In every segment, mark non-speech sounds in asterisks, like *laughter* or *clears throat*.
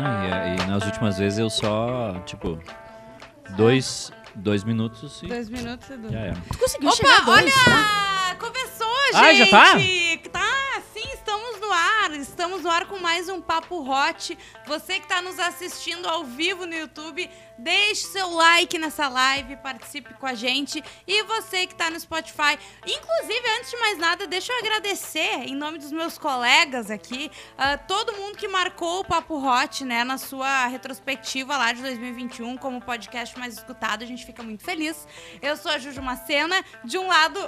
Não, e, e nas últimas vezes eu só, tipo, dois, dois minutos e Dois minutos, Edu. já era. Tu conseguiu chegar a Opa, dois? olha! Começou, gente! Ah, já tá? Estamos no ar com mais um Papo Hot. Você que tá nos assistindo ao vivo no YouTube, deixe seu like nessa live, participe com a gente. E você que tá no Spotify. Inclusive, antes de mais nada, deixa eu agradecer, em nome dos meus colegas aqui, ah, todo mundo que marcou o Papo Hot, né, na sua retrospectiva lá de 2021 como podcast mais escutado. A gente fica muito feliz. Eu sou a Juju Macena. De um lado,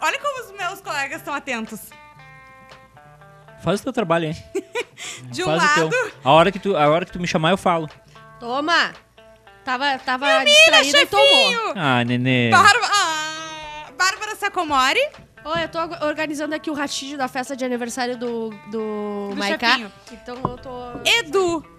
olha como os meus colegas estão atentos. Faz o teu trabalho, hein? *laughs* De um Faz o lado, teu. A hora, que tu, a hora que tu me chamar, eu falo. Toma! Tava, tava distraída e tomou. Ah, nenê. Bárbara, ah, Bárbara Sacomori. Oi, eu tô organizando aqui o ratinho da festa de aniversário do, do, Do Maiká. chefinho. Então eu tô... Edu.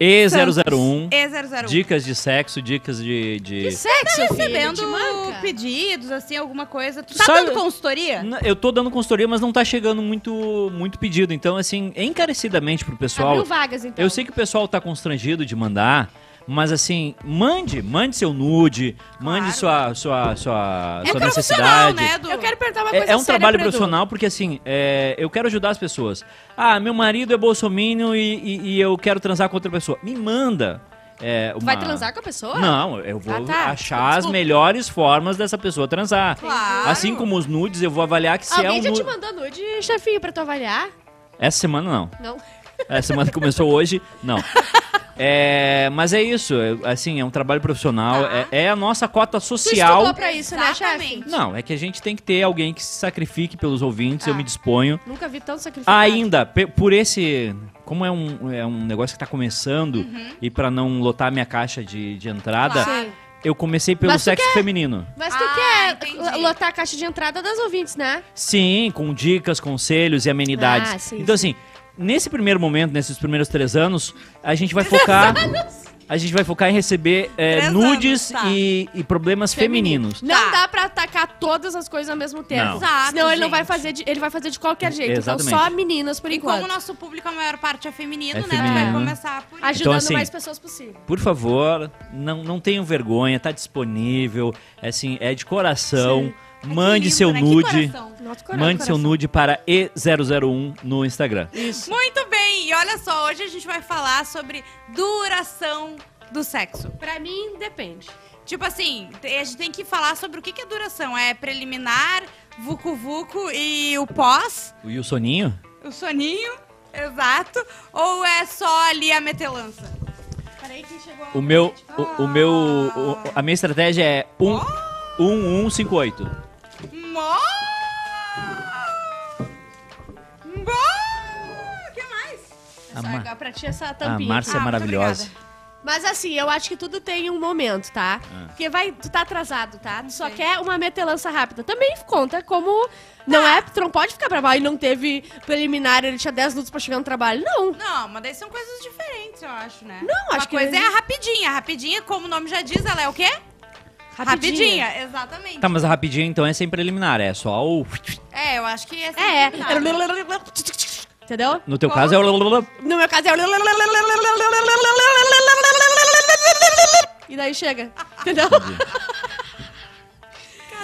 E001. E001. Dicas de sexo, dicas de. de... Que sexo, filho, Recebendo manca. pedidos, assim, alguma coisa. Tu tá sabe- dando consultoria? Eu tô dando consultoria, mas não tá chegando muito, muito pedido. Então, assim, encarecidamente pro pessoal. Abriu vagas, então. Eu sei que o pessoal tá constrangido de mandar, mas assim, mande, mande seu nude, mande sua, sua, sua, É sua necessidade. né, Edu? Eu quero perguntar uma coisa É, é um séria trabalho profissional porque assim, é, eu quero ajudar as pessoas. Ah, meu marido é bolsominion e, e- e eu quero transar com outra pessoa. Me manda. é, Tu vai uma- transar com a pessoa? Não, eu vou Ah, tá. achar as Desculpa. melhores formas dessa pessoa transar. Claro. Assim como os nudes, eu vou avaliar que se é Alguém um já nude... te mandou nude, chefinho, pra tu avaliar? Essa semana não. Não. Essa semana que começou hoje, não. *laughs* É, mas é isso, é, assim, é um trabalho profissional, Tá. é, é a nossa cota Tu social. estudou pra isso, né, chefe? Não, é que a gente tem que ter alguém que se sacrifique pelos ouvintes, eu Ah. me disponho. Nunca vi tanto sacrificado. Ainda, por esse. Como é um, é um negócio que tá começando, Uhum. e pra não lotar minha caixa de, de entrada, Claro. Sim. eu comecei pelo Mas tu sexo quer- feminino. Mas tu Ah, quer entendi. lotar a caixa de entrada das ouvintes, né? Sim, com dicas, conselhos e amenidades. Ah, sim, então, assim, nesse primeiro momento, nesses primeiros três anos, a gente vai focar. *laughs* A gente vai focar em receber é, Três nudes anos, tá. e, e problemas femininos. Não Tá. dá pra atacar todas as coisas ao mesmo tempo. Não. Exato, Senão ele não vai fazer de, ele vai fazer de qualquer jeito. Exatamente. Então só meninas por E como enquanto. o nosso público, a maior parte é feminino, É né? Tu vai feminino. começar por isso. Ajudando assim, mais pessoas possível. Por favor, não, não tenham vergonha, tá disponível. É assim, é de coração. Ai, Mande que seu lindo, né? Que nude. coração. Nosso coração, Mande seu coração. nude para E001 no Instagram. Isso. Muito bem, olha só, hoje a gente vai falar sobre duração do sexo. Pra mim, depende. Tipo assim, a gente tem que falar sobre o que que é duração. É preliminar, vucu-vucu e o pós, E o soninho? o soninho, exato, ou é só ali a metelança? Peraí que chegou O meu. O, o meu. o- a minha estratégia é 1 1158. Mó! Mó! Que mais? A Só pra ti essa A tampinha. Márcia aqui. é Ah, maravilhosa. Mas assim, eu acho que tudo tem um momento, tá? Ah. Porque vai, tu tá atrasado, tá? Tu só Sim. quer uma metelança rápida. Também conta como. Não é. Tu não pode ficar bravo. Ele não teve preliminar, ele tinha 10 minutos pra chegar no trabalho. Não. Não, mas daí são coisas diferentes, eu acho, né? Não, Uma acho que coisa ele- é a rapidinha. A rapidinha, como o nome já diz, ela é o quê? Rapidinha, exatamente. Tá, mas a rapidinha então é sem preliminar, é só o. É, eu acho que é É, é. preliminar. Entendeu? No teu caso é o. No meu caso é. E daí chega. Entendeu?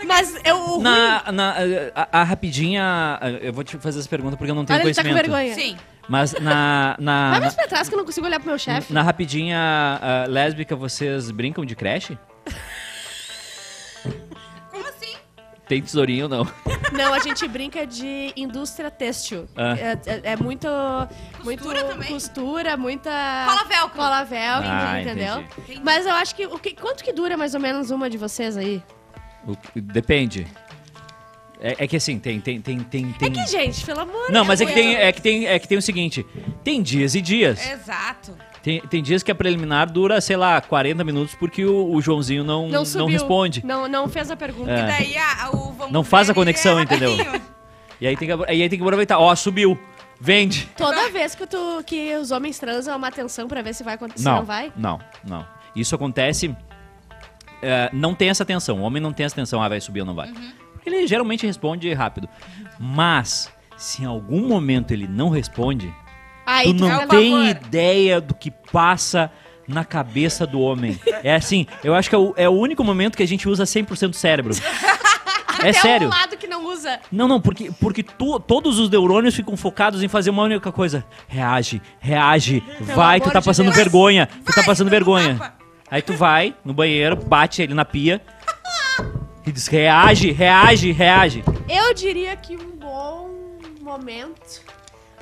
Mas eu. o Na, na, a, a rapidinha. Eu vou te fazer essa pergunta porque eu não tenho Olha, ele tá com conhecimento. vergonha. Sim. Mas na. na, Vai na, mais pra trás que eu não consigo olhar pro meu chefe. na rapidinha ah, lésbica, vocês brincam de creche? Tem tesourinho ou não? Não, a gente brinca de indústria têxtil. Ah. É, é- é muito. muito também? Costura, muita. Cola velcro. Cola velcro, Ah, entendeu? entendi. Mas eu acho que, o que. Quanto que dura mais ou menos uma de vocês aí? O- depende. É, é que assim, tem. tem, tem, tem, tem... É que, gente, pelo amor Não, mas é que, Deus. tem, é, que tem, é que tem o seguinte: tem dias e dias. Exato. Tem, tem dias que a preliminar dura, sei lá, 40 minutos porque o, o Joãozinho não, Não não, subiu. responde. Não, não fez a pergunta. É. E daí a, o vamos Não faz a conexão, é entendeu? *laughs* E aí tem que, e aí tem que aproveitar. Ó, subiu. Vende. Toda vez que, tu, que os homens transam, é uma atenção pra ver se vai acontecer. Não, Não vai? não, não. Isso acontece. é, não tem essa tensão. O homem não tem essa tensão. Ah, vai subir ou não vai. Uhum. Porque ele geralmente responde rápido. Mas, se em algum momento ele não responde, Aí tu não tem ideia do que passa na cabeça do homem. *laughs* É assim, eu acho que é o, é o único momento que a gente usa 100% do cérebro. *laughs* É Até sério. um lado que não usa. Não, não, porque, porque tu- todos os neurônios ficam focados em fazer uma única coisa. Reage, reage, vai, tu tá de passando Deus. vergonha, tu tá Vai, passando vergonha. Aí tu vai no banheiro, bate ele na pia e diz reage, reage, reage. Eu diria que um bom momento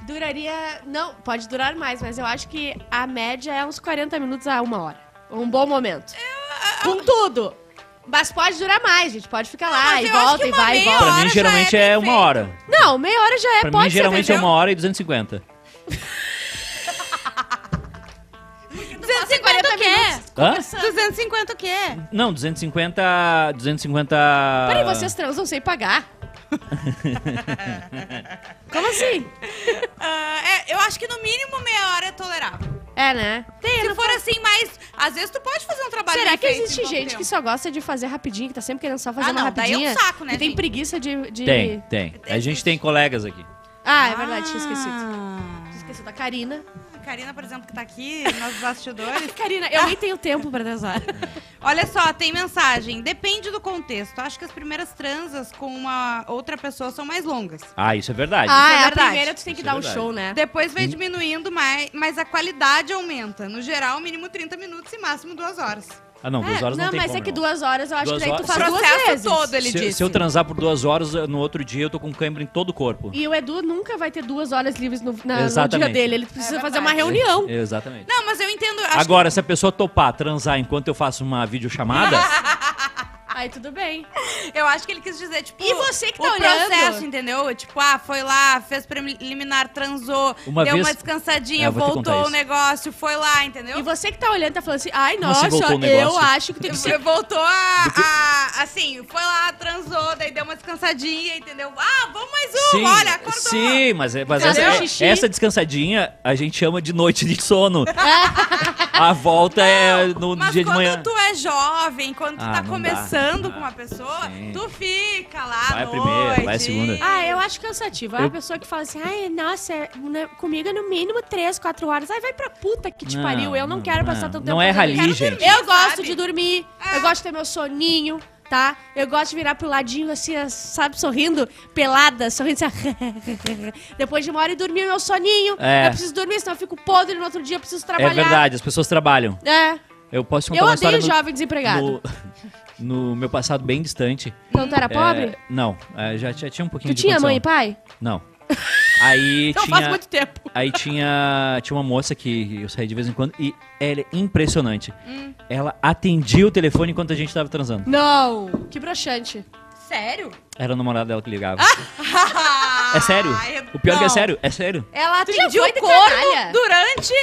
duraria. Não, pode durar mais, mas eu acho que a média é uns 40 minutos a uma hora. Um bom momento. Com tudo. Mas pode durar mais, gente. Pode ficar lá mas e eu volta que e vai e volta. Pra mim, já geralmente é é, uma hora. Não, meia hora já é. Pra pode mim, ser, geralmente é uma hora e 250. 250 o quê? Hã? 250 o quê? Não, 250. 250. Peraí, vocês transam sem pagar. *laughs* Como assim? Ah, é, eu acho que no mínimo meia hora é tolerável. É, né? Tem, Se não for assim, mas às vezes tu pode fazer um trabalho Será bem que feito existe em pouco gente tempo. que só gosta de fazer rapidinho, que tá sempre querendo só fazer Ah, uma não, daí é um rapidinha? saco, né, E tem gente? preguiça de, de- Tem, tem. A gente tem colegas aqui. Ah, é verdade, tinha esquecido. Ah. Esquecido da Karina. A Karina, por exemplo, que tá aqui nos bastidores. *laughs* Karina, eu nem tenho tempo pra transar. *laughs* Olha só, tem mensagem. Depende do contexto. Acho que as primeiras transas com uma outra pessoa são mais longas. Ah, isso é verdade. Ah, é é a verdade. primeira tu tem que Isso é dar um verdade. show, né? Depois vai diminuindo, mais, mas a qualidade aumenta. No geral, mínimo 30 minutos e máximo duas horas. Ah, não, duas É, horas não, não, tem mas como, é que duas horas eu acho Duas que daí tu faz o duas vezes. todo, ele se, disse. se eu transar por duas horas, no outro dia eu tô com cãibra em todo o corpo. E o Edu nunca vai ter duas horas livres no, na- no dia dele. Ele precisa É fazer uma reunião. Exatamente. Não, mas eu entendo. Acho Agora, se a pessoa topar transar enquanto eu faço uma videochamada, *laughs* Aí tudo bem. eu acho que ele quis dizer, tipo. E você que tá o olhando? processo, entendeu? Tipo, ah, foi lá, fez preliminar, transou, Uma deu vez- uma descansadinha, É, eu vou te contar voltou o isso. negócio, foi lá, entendeu? E você que tá olhando tá falando assim, ai, Como assim nossa, voltou o eu negócio? acho que tem que Você *laughs* voltou a, a- Assim, foi lá, transou, daí deu uma descansadinha, entendeu? Ah, vamos mais um, sim, olha, acordou. sim, mas, é- mas essa, xixi. essa descansadinha a gente chama de noite de sono. *laughs* a volta é no Mas dia de quando manhã. tu é jovem, quando tu Ah, tá não começando dá, não com uma pessoa, Sim. tu fica lá Vai à a primeira, noite. vai a segunda. Ah, eu acho cansativo. É Eu- a pessoa que fala assim, ai, nossa, é- né, comigo é no mínimo três, quatro horas. Ai, vai pra puta que te Não, pariu. Eu não, não, quero passar não. tanto Não tempo. é fazendo rali, gente. Eu gosto sabe? de dormir, É. eu gosto de ter meu soninho, tá? Eu gosto de virar pro ladinho, assim, sabe, sorrindo, pelada, sorrindo assim. *laughs* Depois de uma hora e dormir meu soninho. É. Eu preciso dormir, senão eu fico podre no outro dia, eu preciso É trabalhar. verdade, as pessoas trabalham. É. Eu posso contar Eu uma história odeio no- jovem desempregado. no, *laughs* no meu passado bem distante. Então tu era pobre? É, não, é, já, já tinha um pouquinho Tu de tinha condição. mãe e pai? Não. *laughs* Aí Então tinha, faz muito tempo. aí tinha, tinha uma moça que eu saía de vez em quando e ela é impressionante. Hum. Ela atendia o telefone enquanto a gente tava transando. Não. Que broxante. Sério? Era o namorado dela que ligava. É sério? O pior é que é não. sério, é sério. Ela atendia o corno canalha? durante...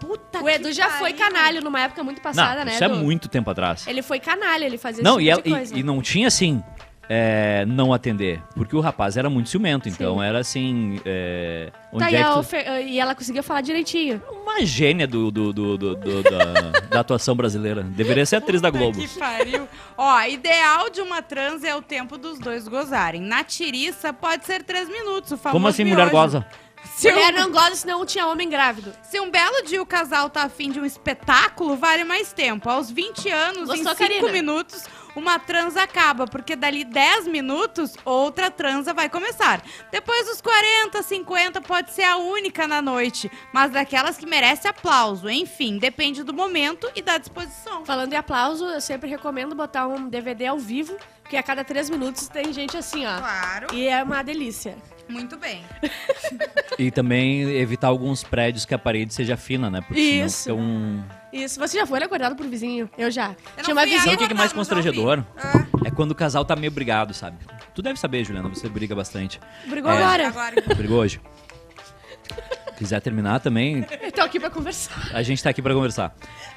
Puta O Edu que já foi pariu. canalho numa época muito passada, não, né, isso é muito tempo atrás. Ele foi canalha, ele fazia Não, esse e, ela, tipo e, e não tinha assim, é, não atender. Porque o rapaz era muito ciumento, então era assim. É, onde Tá, e, é tu- ofe- e ela conseguia falar direitinho. Uma gênia do, do- do- do- do- da, *laughs* da atuação brasileira. Deveria ser atriz da Puta Globo. Que pariu. Ó, ideal de uma trans é o tempo dos dois gozarem. Na tiriça pode ser três minutos, o famoso Como assim mulher miojo. goza? Se Mulher um, não gosta, senão tinha homem grávido. se um belo dia o casal tá afim de um espetáculo, vale mais tempo. Aos 20 anos, Gostou, em 5 Karina? minutos, uma transa acaba, porque dali 10 minutos, outra transa vai começar. Depois dos 40, 50, pode ser a única na noite, mas daquelas que merece aplauso. Enfim, depende do momento e da disposição. Falando em aplauso, eu sempre recomendo botar um DVD ao vivo, porque a cada três minutos tem gente assim, ó. Claro, E é uma delícia. muito bem. E também evitar alguns prédios que a parede seja fina, né? Porque Isso. senão fica um. Isso. Você já foi acordado por vizinho? Eu já. Eu Tinha uma vizinha. Sabe o que é mais constrangedor? Ah, É quando o casal tá meio brigado, sabe? Tu deve saber, Juliana, você briga bastante. Brigou É. agora. agora. Brigou hoje? Quiser terminar também, Tô aqui pra conversar. a gente tá aqui pra conversar.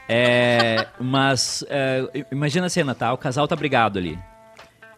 É, mas é, imagina a cena, tá? O casal tá brigado ali.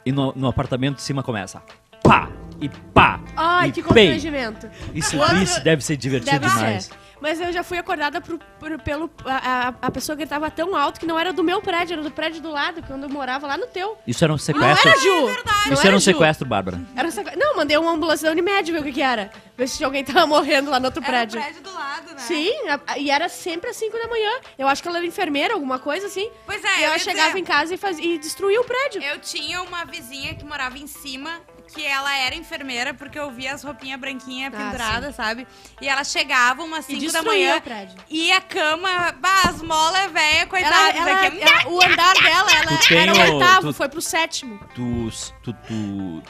E no, no apartamento de cima começa. Pá! E pá! Ai, e que pei. constrangimento. Isso, isso deve ser divertido Deve demais. ser. Mas eu já fui acordada pro- por- pelo. A, a- a pessoa gritava tão alto que não era do meu prédio, era do prédio do lado, quando eu morava lá no teu. Isso era um Não sequestro? era, Ju! verdade. Não Isso era era um Ju. sequestro, Bárbara. Era um sequestro. Não, mandei uma ambulância da Unimed ver o que, que era. Ver se alguém tava morrendo lá no outro Era o prédio. prédio do lado, né? Sim, a- a- e era sempre às 5 da manhã. Eu acho que ela era enfermeira, alguma coisa assim. Pois é, e eu ela ia chegava dizer. em casa e, fazia, e destruía o prédio. Eu tinha uma vizinha que morava em cima, que ela era enfermeira, porque eu via as roupinhas branquinhas Ah, penduradas, sabe? E ela chegava umas E 5 da manhã o prédio. e a cama, bah, as molas velha, coitada. Ela, ela- daqui. ela- o andar dela ela era o oitavo, tu- foi pro sétimo. Tu, tu, tu,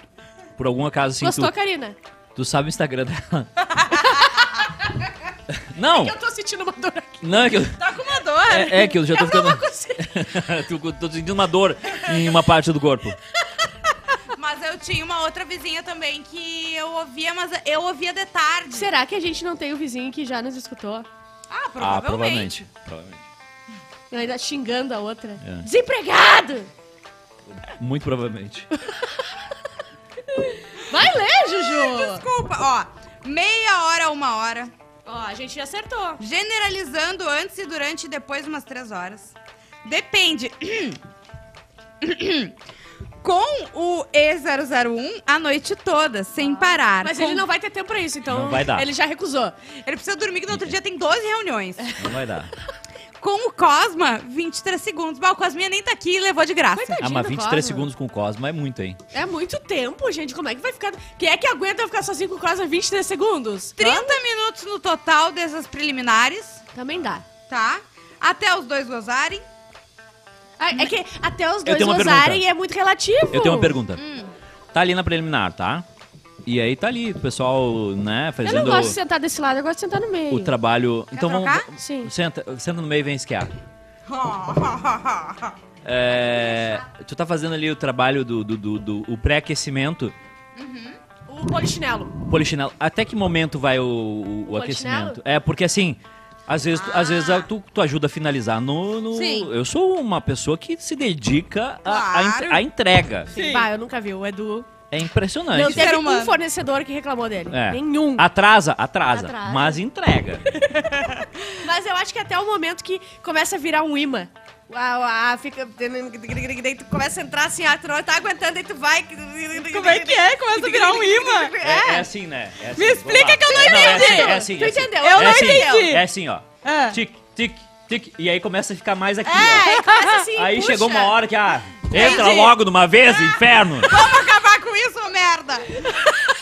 por algum acaso assim, Gostou, tu, Karina? tu sabe o Instagram dela? *laughs* Não, Eu tô sentindo uma dor aqui. não, é que eu, Tá com uma dor. é, é que eu já tô Eu não ficando... tô, *laughs* tô sentindo uma dor em uma parte do corpo. Eu tinha uma outra vizinha também que eu ouvia, mas eu ouvia de tarde. Será que a gente não tem o vizinho que já nos escutou? Ah, Ah, provavelmente. provavelmente. provavelmente. E ainda xingando a outra. É. Desempregado! Muito provavelmente. Vai ler, Juju! Desculpa, ó. Meia hora a uma hora. Ó, a gente já acertou. Generalizando antes e durante e depois umas três horas. Depende. *clears throat* *clears throat* Com o E001 a noite toda, sem parar. Mas Com- ele não vai ter tempo pra isso, então Não vai dar. ele já recusou. Ele precisa dormir que no outro dia tem 12 reuniões. *laughs* Não vai dar. Com o Cosma, 23 segundos. Bah, o Cosminha nem tá aqui e levou de graça. Coitadinho Ah, mas do 23 Cosma. segundos com o Cosmo é muito, hein? É muito tempo, gente. Como é que vai ficar? Quem é que aguenta ficar sozinho com quase 23 segundos? 30 minutos no total dessas preliminares, Também dá. tá? Até os dois gozarem. É que até os Eu dois pergunta. é muito relativo. Eu tenho uma pergunta. Hum. Tá ali na preliminar, tá? E aí tá ali, o pessoal, né, Eu fazendo não gosto de sentar desse lado, eu gosto de sentar no meio. o trabalho. então trocar? vamos. Sim. Senta, senta no meio e vem esquiar. *laughs* É, tu tá fazendo ali o trabalho do, do, do- do- o pré-aquecimento, O polichinelo. polichinelo. Até que momento vai o, o- o aquecimento? É, porque assim, às vezes, tu- às vezes tu, tu ajuda a finalizar no, no- Sim. Eu sou uma pessoa que se dedica Claro. à entrega. Sim. Bah, eu nunca vi. O Edu. É impressionante. Não teve um fornecedor que reclamou dele. É. Nenhum. Atrasa, atrasa, Atrasa. mas entrega. *laughs* Mas eu acho que até o momento que começa a virar um imã. Ah, ah, fica. Daí tu começa a entrar assim, ah, tu não tá aguentando, aí tu vai. Como é que é? Começa a virar um imã. É, é assim, né? É assim, Me explica que eu não É, é entendi. assim, é assim, Tu é assim. entendeu? Eu É não assim. entendi. É assim, ó. Ah. Tic, tic, tic. E aí começa a ficar mais aqui, É, ó. aí começa assim. Aí puxa. chegou uma hora que, ah, entra Entendi. logo de uma vez, inferno. Vamos acabar com isso, merda!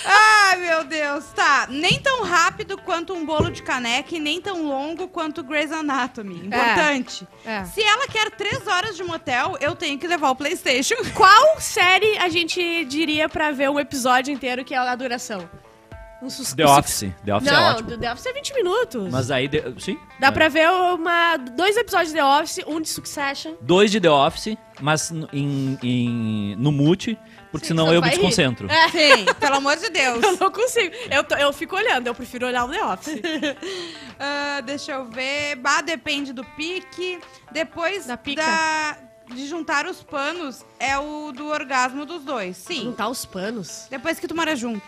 Ai, meu Deus. Tá, nem tão rápido quanto um bolo de caneca e nem tão longo quanto Grey's Anatomy. Importante. É. Se ela quer três horas de motel, eu tenho que levar o Playstation. *laughs* Qual série a gente diria pra ver um episódio inteiro que é a duração? Um sus- The Office. The Office é Não, ótimo. do The Office é 20 minutos. Mas aí, de- sim. Dá é. pra ver uma, dois episódios de The Office, um de Succession. Dois de The Office, mas em, em- no mute, porque Sim, senão eu me desconcentro. É. Sim, pelo amor de Deus. *laughs* Eu não consigo. Eu, tô- eu fico olhando, eu prefiro olhar o The Office. *laughs* Ah, deixa eu ver. Bah, depende do pique. Depois Da pica. da- de juntar os panos é o do orgasmo dos dois. Sim. Juntar os panos. Depois que tu mora junto.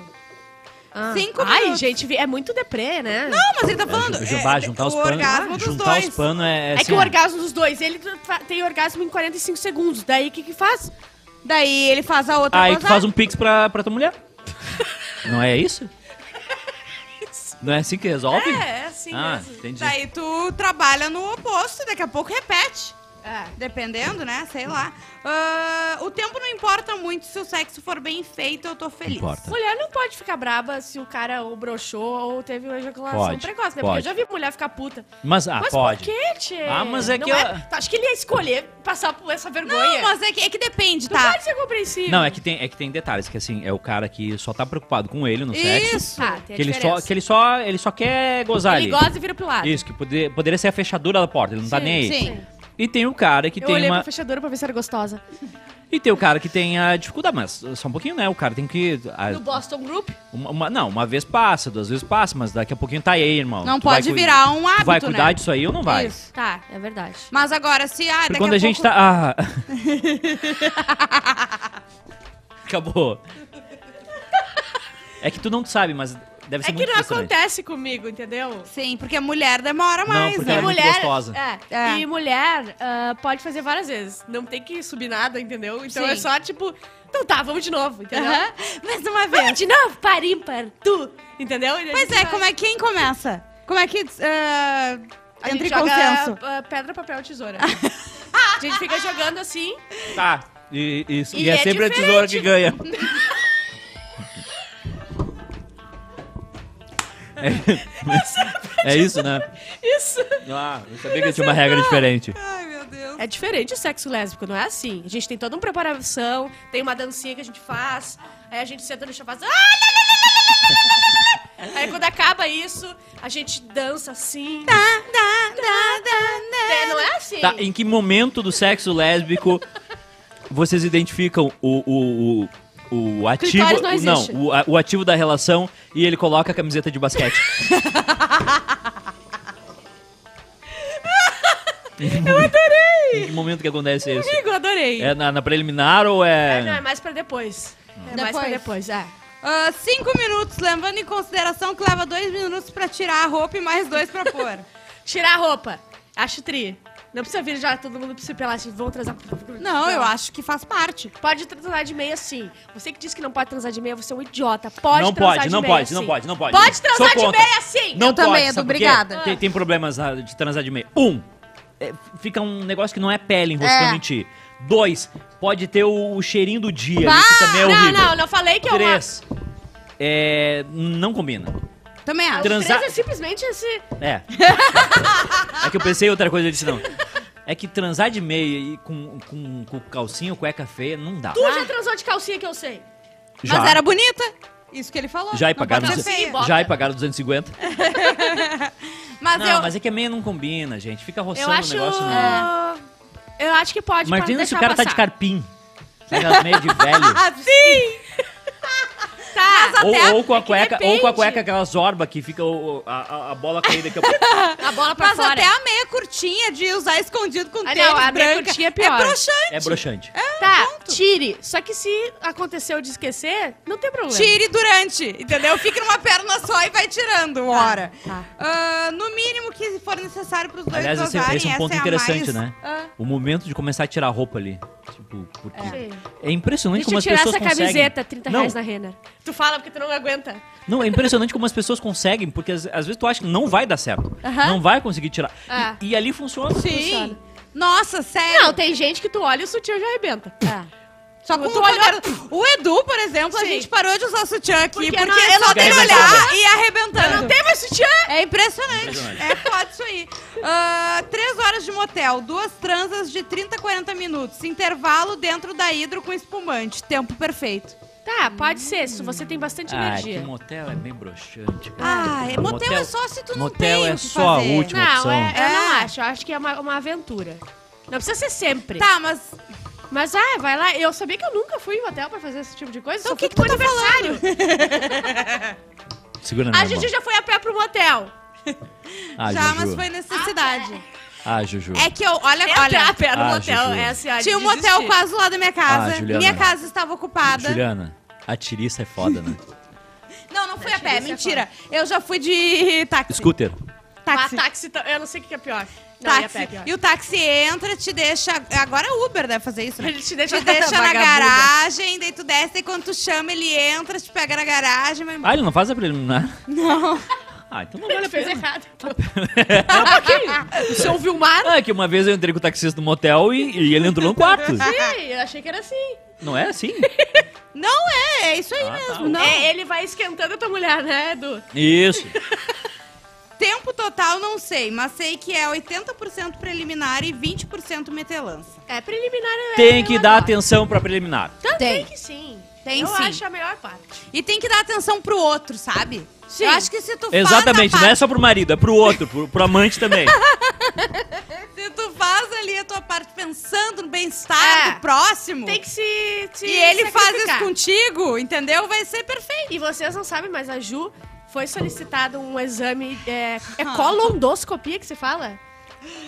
Ah. Cinco Ai, minutos. gente, é muito deprê, né? Não, mas ele tá falando. É, ju- é, juntar os o panos. orgasmo dos juntar dois. os panos é, É assim, que o orgasmo dos dois, ele tem orgasmo em 45 segundos. Daí o que que faz? Daí ele faz a outra Aí tu gozar. faz um pix pra, pra tua mulher. *laughs* Não é isso? Não é assim que resolve? É, é assim ah, mesmo. entendi. Daí tu trabalha no oposto e daqui a pouco repete. É. Dependendo, né? Sei lá. Ah, o tempo não importa muito se o sexo for bem feito, eu tô feliz. Importa. Mulher não pode ficar braba se o cara ou broxou ou teve uma ejaculação Pode, precoce, né? Porque pode. eu já vi mulher ficar puta. Mas, ah, mas pode. por quê, tchê? Ah, mas é Não que eu- Tu acha que ele ia escolher passar por essa vergonha? Não, mas é que, é que depende, Tu tá? pode ser compreensível. Não, é que, tem, é que tem detalhes, que assim, é o cara que só tá preocupado com ele no sexo. Isso. Tá, tem a Que ele, só, diferença. que ele só ele só quer gozar Ele ali. gosta e vira pro lado. Isso, que poder, poderia ser a fechadura da porta, ele não tá Sim, nem aí. Sim. E tem o cara que Eu tem olhei uma. pra fechadura pra ver se era gostosa. E tem o cara que tem a dificuldade, mas só um pouquinho, né? O cara tem que. a- No Boston Group, uma- uma- não, uma vez passa, duas vezes passa, mas daqui a pouquinho tá aí, irmão. Não Tu vai pode cui- virar um hábito, Tu vai cuidar né? disso aí ou não vai? Isso. tá, é verdade. Mas agora, se... Ah, Porque quando a, gente pouco... tá. Ah. *laughs* Acabou. É que tu não sabe, mas Deve ser É que muito não frustrante. acontece comigo, entendeu? Sim, porque mulher demora mais, porque né? ela é muito gostosa. É, É. E mulher ah, pode fazer várias vezes. Não tem que subir nada, entendeu? Então Sim. é só tipo, então tá, vamos de novo, entendeu? Aham. Mais uma Vamos vez. de novo, par ímpar, tu, entendeu? E a Pois gente é, vai- como é quem começa? Como é que ah, a entra em joga consenso? ah, pedra, papel, tesoura. a gente fica jogando assim. Tá. E, e- E e é, é sempre a diferente. tesoura que ganha. *laughs* É, *laughs* é isso, né? Isso. Ah, eu sabia que tinha uma regra diferente. Ai, meu Deus. É diferente o sexo lésbico, não é assim. A gente tem toda uma preparação, tem uma dancinha que a gente faz, aí a gente senta no chão e faz. Aí quando acaba isso, a gente dança assim. É, não é assim. Tá, em que momento do sexo lésbico vocês identificam o, o, o, o ativo. Clitóris não o- a- o ativo da relação e ele coloca a camiseta de basquete. *laughs* Eu adorei! Em que momento que acontece isso? Amigo, eu adorei. É na, na preliminar ou É, não, é é. mais pra depois. É mais pra Depois? depois, é. Ah, cinco minutos, levando em consideração que leva dois minutos pra tirar a roupa e mais dois pra pôr. *laughs* Tirar a roupa. Acho tri. Não precisa vir já todo mundo se pelar, assim, vão transar. Não, eu acho que faz parte. Pode transar de meia sim. Você que disse que não pode transar de meia, você é um idiota. Pode Não transar pode, de não meia, pode, não pode, não pode. Pode Sou transar de contra. meia sim. Não Eu pode, também, Edu, obrigada. Tem, tem problemas ah, de transar de meia. Um, é, fica um negócio que não é pele enroscando É. Dois, pode ter o, o cheirinho do dia, Bah! isso também é Não, horrível. não, não falei que é uma... Três, é, não combina. Também acho. Trans- Três Transar- é simplesmente esse... É. *laughs* é que eu pensei em outra coisa, eu disse não. É que transar de meia e com, com, com calcinha ou cueca feia, não dá. Tu já transou de calcinha que eu sei. Já, Mas era bonita. Isso que ele falou. já e pagaram, pode ser 200 feia. bota. já e pagaram 250. Mas não, eu... mas é que a meia não combina, gente. Fica roçando Eu o acho... negócio. Não. É. Eu acho que pode, pode Imagina se o cara tá de passar. carpim. Sabe aquelas meias de velho? Ah, *laughs* sim! Tá, ou, até- ou com a é que cueca, ou com a cueca aquelas orba que fica o- a, a- bola caída aqui. ó. *laughs* a bola pra Mas fora. até a meia curtinha de usar escondido com Ah, tênis não, a meia branca curtinha é pior. broxante. É broxante. Tá, tire. Só que se aconteceu de esquecer, não tem problema. Tire durante, entendeu? Fica numa perna só e vai tirando, hora. tá. Ah, no mínimo que for necessário pros dois Aliás, esse, gozarem, esse é um essa ponto a interessante, mais. né? Ah. O momento de começar a tirar a roupa ali. Tipo, porque Sim. é, impressionante Deixa como eu as tirar pessoas essa conseguem. camiseta, 30 não, reais na Renner. Tu fala porque tu não aguenta. não, é impressionante como as pessoas conseguem, porque às, às vezes tu acha que não vai dar certo. Aham. Não vai conseguir tirar. Ah. E, e ali funciona. Sim. Funciona. Nossa, sério. Não, tem gente que tu olha e o sutiã já arrebenta. Só com tu o olhou- olhar- O Edu, por exemplo, a Sim. gente parou de usar sutiã aqui Porque porque, não- eu não só tem arrebentando. olhar e arrebentando. Não tem mais sutiã! É impressionante. Impressionante. É foda isso aí. Ah, três horas de motel, duas transas de 30 a 40 minutos. Intervalo dentro da hidro com espumante. Tempo perfeito. Tá, pode ser, se você tem bastante Ah, é que energia. motel é bem broxante. Ah, é, motel, Motel- é só se tu não motel tem é o que só a fazer. última. Não, opção. é, eu não É. acho. Eu acho que é uma, uma aventura. Não precisa ser sempre. Tá, mas Mas, ah, vai lá. Eu sabia que eu nunca fui em hotel pra fazer esse tipo de coisa. Então o que que tu tá aniversário. *laughs* Segura A minha gente já foi a pé pro motel. Ah, já, Juju. mas foi necessidade. Ah, Juju. É que eu, olha, Entrar olha, a pé no Ah, motel. Juju. Essa é a tinha um motel desistir. quase lá da minha casa. Ah, Juliana. minha casa estava ocupada. Juliana, a tiriça é foda, né? *laughs* Não, não fui a pé, é mentira. Eu já fui de táxi. Scooter. Táxi. Ah, táxi, tá- eu não sei o que que é pior. Não, e a táxi. pé é pior. E o táxi entra, te deixa. Agora é Uber deve fazer isso, né? Ele te deixa, Te deixa na vagabunda. garagem, daí tu desce e quando tu chama, ele entra, te pega na garagem, vai embora. Ah, ele não faz a preliminar? Não. *laughs* Ah, então não vale Ele a *laughs* fez pena. errado. um pouquinho. O seu Vilmar? Ah, é que uma vez eu entrei com o taxista no motel e, e ele entrou no quarto. *laughs* Sim, eu achei que era assim. Não é assim? Não é, é isso aí Ah, tá. mesmo. Não. É, ele vai esquentando a tua mulher, né, Edu? Isso. *laughs* Tempo total não sei, mas sei que é 80% preliminar e 20% metelança. É preliminar. é- Tem que eu dar adoro. atenção pra preliminar. Tá, Tem. tem que sim. Tem eu sim. acho a melhor parte. E tem que dar atenção pro outro, sabe? Sim. Eu acho que se tu Exatamente, faz a não é só pro marido, é pro outro, pro, pro amante também. *laughs* se tu faz ali a tua parte pensando no bem-estar É. do próximo, Tem que se. se e ele faz isso contigo, entendeu? Vai ser perfeito. E vocês não sabem, mas a Ju foi solicitado um exame. É, é colondoscopia que se fala?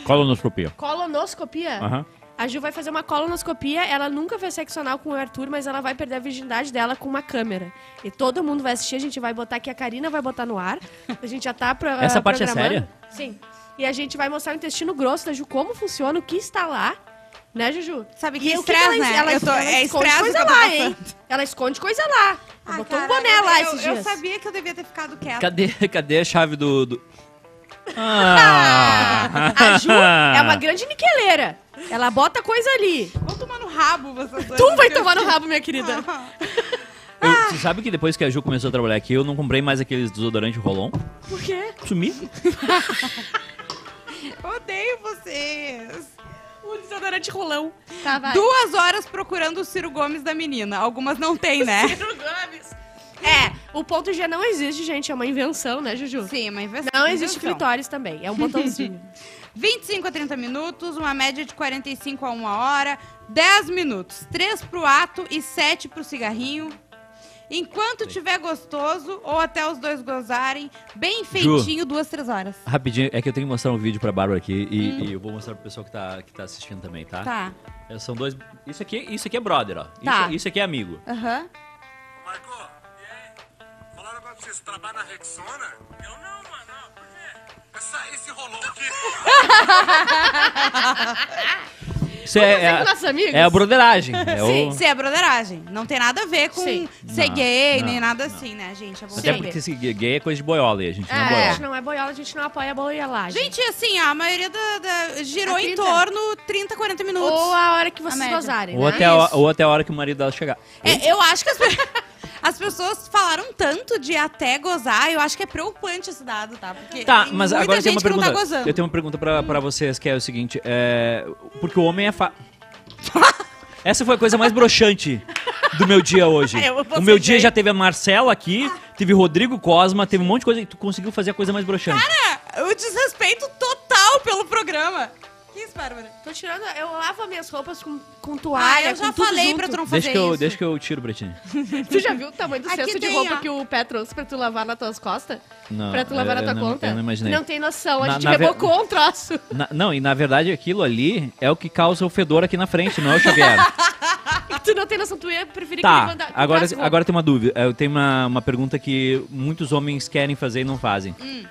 Colonoscopia. Colonoscopia? Aham. A Ju vai fazer uma colonoscopia, ela nunca fez sexo anal com o Arthur, mas ela vai perder a virgindade dela com uma câmera. E todo mundo vai assistir, a gente vai botar aqui, a Karina vai botar no ar. A gente já tá pro, *laughs* Essa ah, parte é séria? Sim. E a gente vai mostrar o intestino grosso da Ju, como funciona, o que está lá. Né, Juju? Sabe E que o estresse, ela, né? Ela, Eu tô- ela é esconde estresse coisa que eu lá, hein? Ela esconde coisa lá. Ela Ah, botou um boné lá eu, esses eu dias. sabia que eu devia ter ficado quieta. Cadê, *laughs* cadê a chave do. do... *laughs* Ah! A Ju é uma grande niqueleira. Ela bota coisa ali. Vou tomar no rabo vocês dois. Tu vai tomar no rabo, minha querida. *laughs* Eu- Você sabe que depois que a Ju começou a trabalhar aqui, eu não comprei mais aqueles desodorante Rolon? Por quê? Sumi. *laughs* Odeio vocês. O desodorante rolão. Tá, vai. Duas horas procurando o Ciro Gomes da menina. Algumas não tem, né? Ciro Gomes. É, o ponto G não existe, gente. É uma invenção, né, Juju? Sim, uma invenção. Não existe invenção. clitóris também. É um botãozinho. *laughs* 25 a 30 minutos, uma média de 45 a 1 hora, 10 minutos, 3 pro ato e 7 pro cigarrinho. Enquanto tiver gostoso, ou até os dois gozarem, bem feitinho, duas, três horas. Rapidinho, é que eu tenho que mostrar um vídeo pra Bárbara aqui e, e eu vou mostrar pro pessoal que tá, que tá assistindo também, tá? Tá. É, São dois. Isso aqui, isso aqui é brother, ó. Tá. Isso, isso aqui é amigo. Aham. Marco, e aí? Falaram pra vocês trabalham na Rexona? Eu não? Essa, esse rolou aqui. *laughs* Isso é, é, com a- nossos amigos? é a broderagem. *laughs* É Sim, o... sim, é broderagem. Não tem nada a ver com Sim. ser Não, gay, não, nem nada não. assim, né, gente? É bom Até porque esse gay é coisa de boiola e a gente não é É, a boiola. gente não é boiola, a gente não apoia a boiolagem. Gente, assim, a maioria da, da- girou A em 30. torno 30, 40 minutos. Ou a hora que vocês gozarem, Ou né? até, a, ou até a hora que o marido dela chegar. É, eu acho que as, pe- *laughs* as pessoas falaram tanto de até gozar, eu acho que é preocupante esse dado, tá? Porque Tá, mas agora tem gente uma pergunta. que não tá gozando. eu tenho uma pergunta pra, pra vocês, que é o seguinte: é, porque o homem é fa... *laughs* Essa foi a coisa mais broxante do meu dia hoje. *laughs* O meu dia já teve a Marcela aqui, teve Rodrigo Cosma, teve um monte de coisa e tu conseguiu fazer a coisa mais broxante. É, o desrespeito total pelo programa. Que isso, Bárbara? Tô tirando, eu lavo minhas roupas com, com Ah, toalha, eu já com tudo falei junto. pra tu não fazer deixa, que eu, isso. deixa que eu tiro pra ti. *laughs* Tu já viu o tamanho do Aqui cesto de roupa ó. que o Pé trouxe pra tu lavar nas tuas costas? Não, pra tu lavar eu- na tua eu não- conta? Eu não imaginei. tem noção, a Na- gente na ver- rebocou um troço. Na- não, e na verdade aquilo ali é o que causa o fedor aqui na frente, não é o Xavier. *laughs* Tu não tem noção, tu ia preferir que ele Tá, manda, agora, agora tem uma dúvida. Eu tenho uma, uma pergunta que muitos homens querem fazer e não fazem. Hum.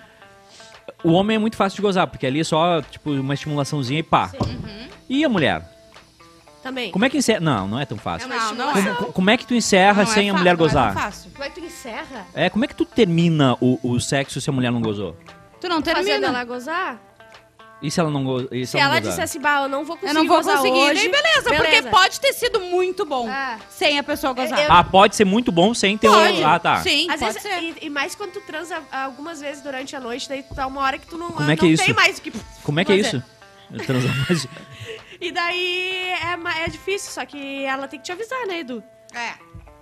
O homem é muito fácil de gozar, porque ali é só, tipo, uma estimulaçãozinha e pá. Uhum. E a mulher? Também. Como é que encerra? Não, não é tão fácil. uma Não, não Como, é. co- como é que tu encerra Não é sem a fa- mulher não é tão gozar? fácil. Como é que tu encerra? É, como é que tu termina o, o sexo se a mulher não gozou? Tu não Fazendo termina. ela gozar? E se ela não gozou? E se, Se ela ela dissesse, bah, eu não vou conseguir Eu não vou gozar conseguir. hoje. Daí beleza, porque pode ter sido muito bom É. sem a pessoa gozar. Eu- Ah, pode ser muito bom sem ter Pode. o... Ah, tá. Sim, Às pode vezes, ser. e, e mais quando tu transa algumas vezes durante a noite, daí tá uma hora que tu não, Como é que não é isso? tem mais o que Como é que é fazer. isso? Eu transar *laughs* mais- E daí é, é difícil, só que ela tem que te avisar, né, Edu? É.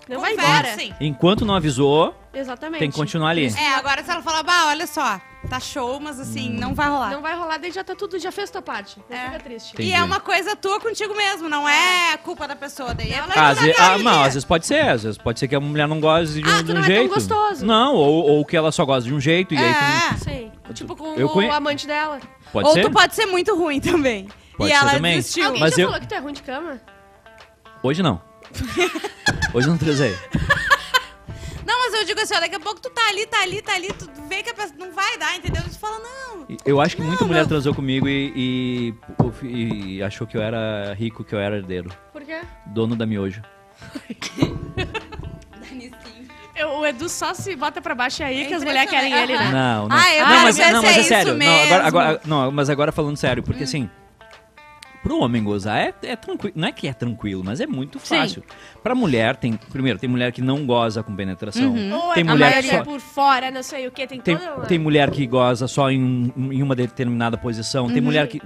Não vai embora. sim. Enquanto não avisou, Exatamente. tem que continuar ali. É, agora se ela falar, bah, olha só, tá show, mas assim, não vai rolar. Não vai rolar, daí já tá tudo, já fez tua parte. Não É. fica triste. Entendi. E é uma coisa tua contigo mesmo, não é a culpa da pessoa. Daí é Ela- Ah, às dar ah, não, às vezes pode ser, às vezes pode ser que a mulher não goste de um, Ah, tu de um não é tão jeito. gostoso. Não, ou, ou que ela só gosta de um jeito e aí tu, É. Sim. Tipo com Eu o conhe- amante dela. pode Ou ser? tu pode ser muito ruim também. Pode e ser ela também. desistiu. Alguém Mas já eu- falou que tu é ruim de cama? Hoje não. Hoje eu não transei. Não, mas eu digo assim, ó, daqui a pouco tu tá ali, tá ali, tá ali, tu vê que a pessoa não vai dar, entendeu? Tu fala, não. Eu acho que muita Não, mulher não. transou comigo e, e, e achou que eu era rico, que eu era herdeiro. Por quê? Dono da miojo. Eu- o Edu só se bota pra baixo aí que É as mulheres querem ele, né? Não, não. Ah, eu não, quero mas, ver não, se mas é é isso sério. Não, agora, mesmo. agora- não, mas agora falando sério, porque assim, pro homem gozar é, é tranquilo. Não é que é tranquilo, mas é muito Sim. fácil. Pra mulher, tem. Primeiro, tem mulher que não goza com penetração. Ou Tem a mulher que maioria só. por fora, não sei o que, tem, Tem, toda uma... tem mulher que goza só em, em uma determinada posição. Uhum. Tem mulher que.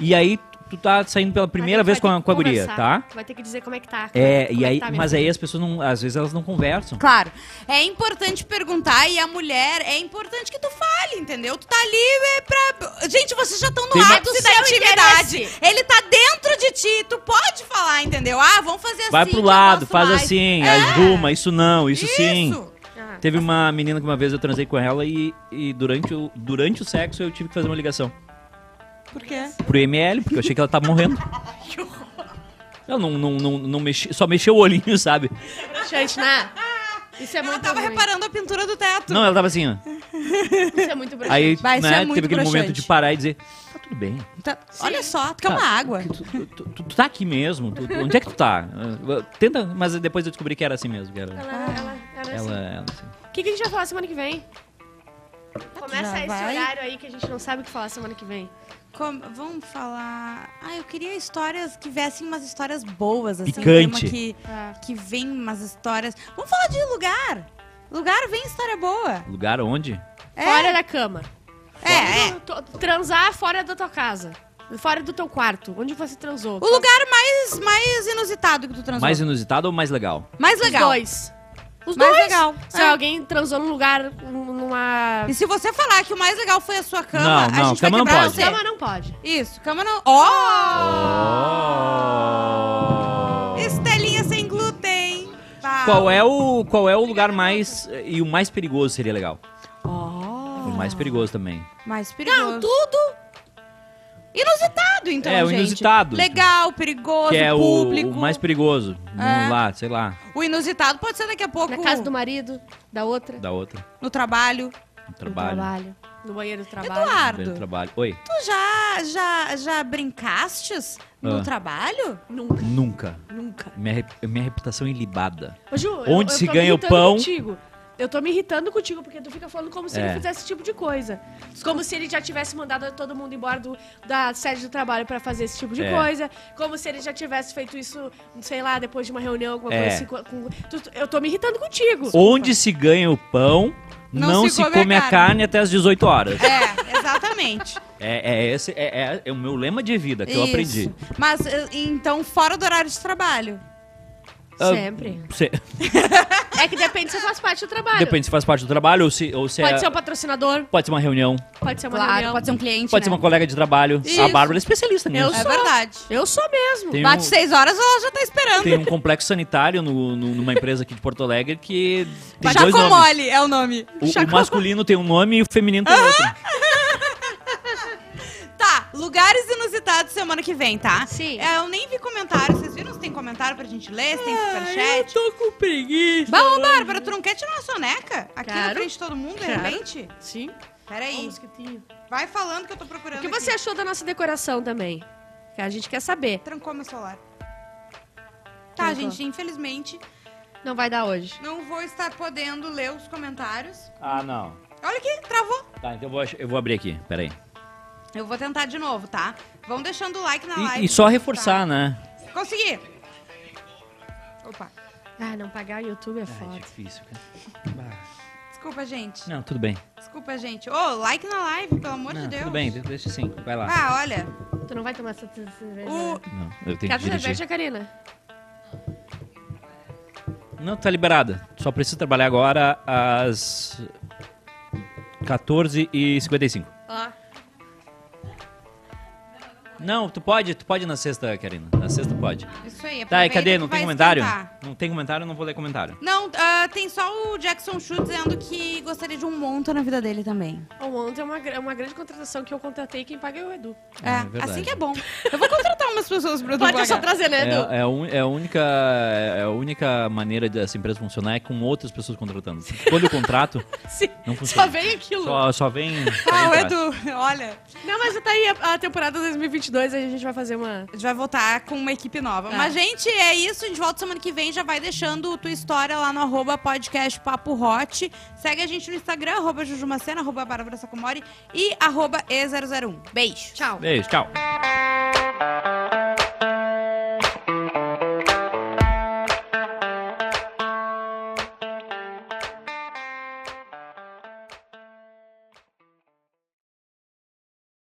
E aí, tu tá saindo pela primeira vez com a, com a guria, tá? Vai ter que dizer como é que tá. É, Como e é aí, tá, mas aí filha? as pessoas não, às vezes elas não conversam. Claro, é importante perguntar e a mulher, é importante que tu fale, entendeu? Tu tá ali é pra... Gente, vocês já estão no Tem uma- ápice Do da intimidade. interesse. Ele tá dentro de ti, tu pode falar, entendeu? Ah, vamos fazer assim Vai pro lado, faz mais. assim, É. arruma, isso não, isso, sim. Isso. Ah, Teve uma menina que uma vez eu transei com ela e, e durante, o, durante o sexo eu tive que fazer uma ligação. Por quê? Pro ML, porque eu achei que ela tava morrendo. *laughs* que horror. Eu não, não, não, não mexi, só mexeu o olhinho, sabe? Gente, né? Isso é Ela muito tava ruim. reparando a pintura do teto. Não, ela tava assim, ó. Isso é muito broxante. Aí, Vai, isso né, é muito teve aquele momento broxante. de parar e dizer, tá tudo bem. Tá- olha só, tu quer uma água. Tu, tu- tu- tu- tá aqui mesmo? Tu- tu- onde é que tu tá? Tenta, mas depois eu descobri que era assim mesmo. Que era, Ela, ela, ela, é assim. ela, ela assim. O que, que a gente vai falar semana que vem? Começa Já esse vai? horário aí que a gente não sabe o que falar semana que vem. Com- vamos falar. Ah, eu queria histórias que viessem umas histórias boas, assim. Picante. uma Que, Tá. que vem umas histórias. Vamos falar de lugar. Lugar vem história boa. Lugar onde? É, Fora da cama. é, é. Tu- tu- Transar fora da tua casa. Fora do teu quarto. Onde você transou. O lugar mais, mais inusitado que tu transou. Mais inusitado ou mais legal? Mais Os legal. dois. Os Mais dois. legal. Se É. alguém transou num lugar, numa... E se você falar que o mais legal foi a sua cama, Não, a não, gente cama vai não quebrar pode. você. Cama não pode. Isso, cama não. Oh! Estelinha sem glúten. Qual é o qual é o lugar mais e o mais perigoso seria legal? Oh. O mais perigoso também. Mais perigoso. Não, tudo. Inusitado, então, É, o gente. inusitado. Legal, perigoso, que é o, público. o mais perigoso. Vamos É. lá, sei lá, O inusitado pode ser daqui a pouco Na casa do marido, da outra. da outra. no trabalho. No No trabalho. trabalho. No banheiro do trabalho. Bem Eduardo, no trabalho. Oi. tu já, já, já brincastes no Ah. trabalho? Nunca. Nunca. Nunca. Minha, rep- minha reputação é ilibada. Ô, Ju, eu- Onde eu se tô ganha o pão- Contigo. Eu tô me irritando contigo, porque tu fica falando como se É. ele fizesse esse tipo de coisa. Como se ele já tivesse mandado todo mundo embora do- da sede do trabalho pra fazer esse tipo de É. coisa. Como se ele já tivesse feito isso, sei lá, depois de uma reunião, alguma É. coisa assim. Com, com- tu- tu- eu tô me irritando contigo. Onde se ganha o pão, Não não, se se, come come, a carne. carne até as 18 horas. É, exatamente. É, é esse é, é- é o meu lema de vida que eu Isso. aprendi. Mas, eh, então, fora do horário de trabalho. Ah, Sempre. se- *laughs* É que depende se faz parte do trabalho. depende se faz parte do trabalho ou se, ou se Pode é, ser um patrocinador, pode ser uma reunião, pode ser uma Claro, reunião. pode ser um cliente, pode ser né? uma colega de trabalho. Isso. A Bárbara é especialista nisso. Eu É sou. verdade. Eu sou mesmo. Tem Bate um- seis horas, ela já tá esperando. Tem um complexo sanitário no- no- numa empresa aqui de Porto Alegre que tem dois nomes. Mole é o nome. O, o masculino tem um nome e o feminino tem outro. *laughs* Lugares inusitados semana que vem, tá? Sim. É, eu nem vi comentário. Vocês viram se tem comentário pra gente ler? Se tem superchat? tô com preguiça. Ô, Bárbara, tu não quer tirar uma soneca? Aqui na Quero. frente de todo mundo, de Quero. repente? Sim. Peraí. Vai falando que eu tô procurando O que aqui. você achou da nossa decoração também? Que a gente quer saber. Trancou meu celular. Tá, Trancou. gente, infelizmente, Não vai dar hoje. não vou estar podendo ler os comentários. Ah, não. Olha aqui, travou. Tá, então eu vou, eu vou abrir aqui, peraí. Eu vou tentar de novo, tá? Vão deixando o like na live. E, só reforçar, né? Tá. Consegui. Opa, Ah, não pagar YouTube é Ah, é foda. difícil, cara. desculpa, gente. Não, tudo bem. Desculpa, gente. Ô, like na live, pelo amor Não, de Deus. tudo bem, deixa assim, vai lá. Ah, olha. Tu não vai tomar essa cerveja? O... né? Não, eu tenho Quer que dirigir. cerveja, Karina? Não, tá liberada. Só preciso trabalhar agora às 14h55. Ó. Não, tu pode, tu pode na sexta, Karina. Na sexta pode. Isso aí, Tá, e cadê? Não tem comentário? esquentar. Não tem comentário, eu não vou ler comentário. Não, ah, tem só o Jackson Chu dizendo que gostaria de um monta na vida dele também. O Ontem é uma, gra- uma grande contratação que eu contratei quem paga é o Edu. É, É assim que é bom. *laughs* Eu vou contratar umas pessoas pra Pode só trazer, né, Edu? É, é, a un- é a única, é a única maneira dessa empresa funcionar é com outras pessoas contratando. Quando eu contrato, *laughs* Sim. não funciona. Só vem aquilo. só, só vem. Ah, o. Edu, olha. Não, mas tá aí a, a temporada 2022, aí a gente vai fazer uma... A gente vai voltar com uma equipe nova. É. Mas, gente, é isso. A gente volta semana que vem. Já vai deixando tua história lá no arroba podcast Papo Hot. Segue a gente no Instagram, arroba Jujumacena, arroba Bárbara Sacomori e arroba E001. Beijo. Tchau. Beijo, tchau.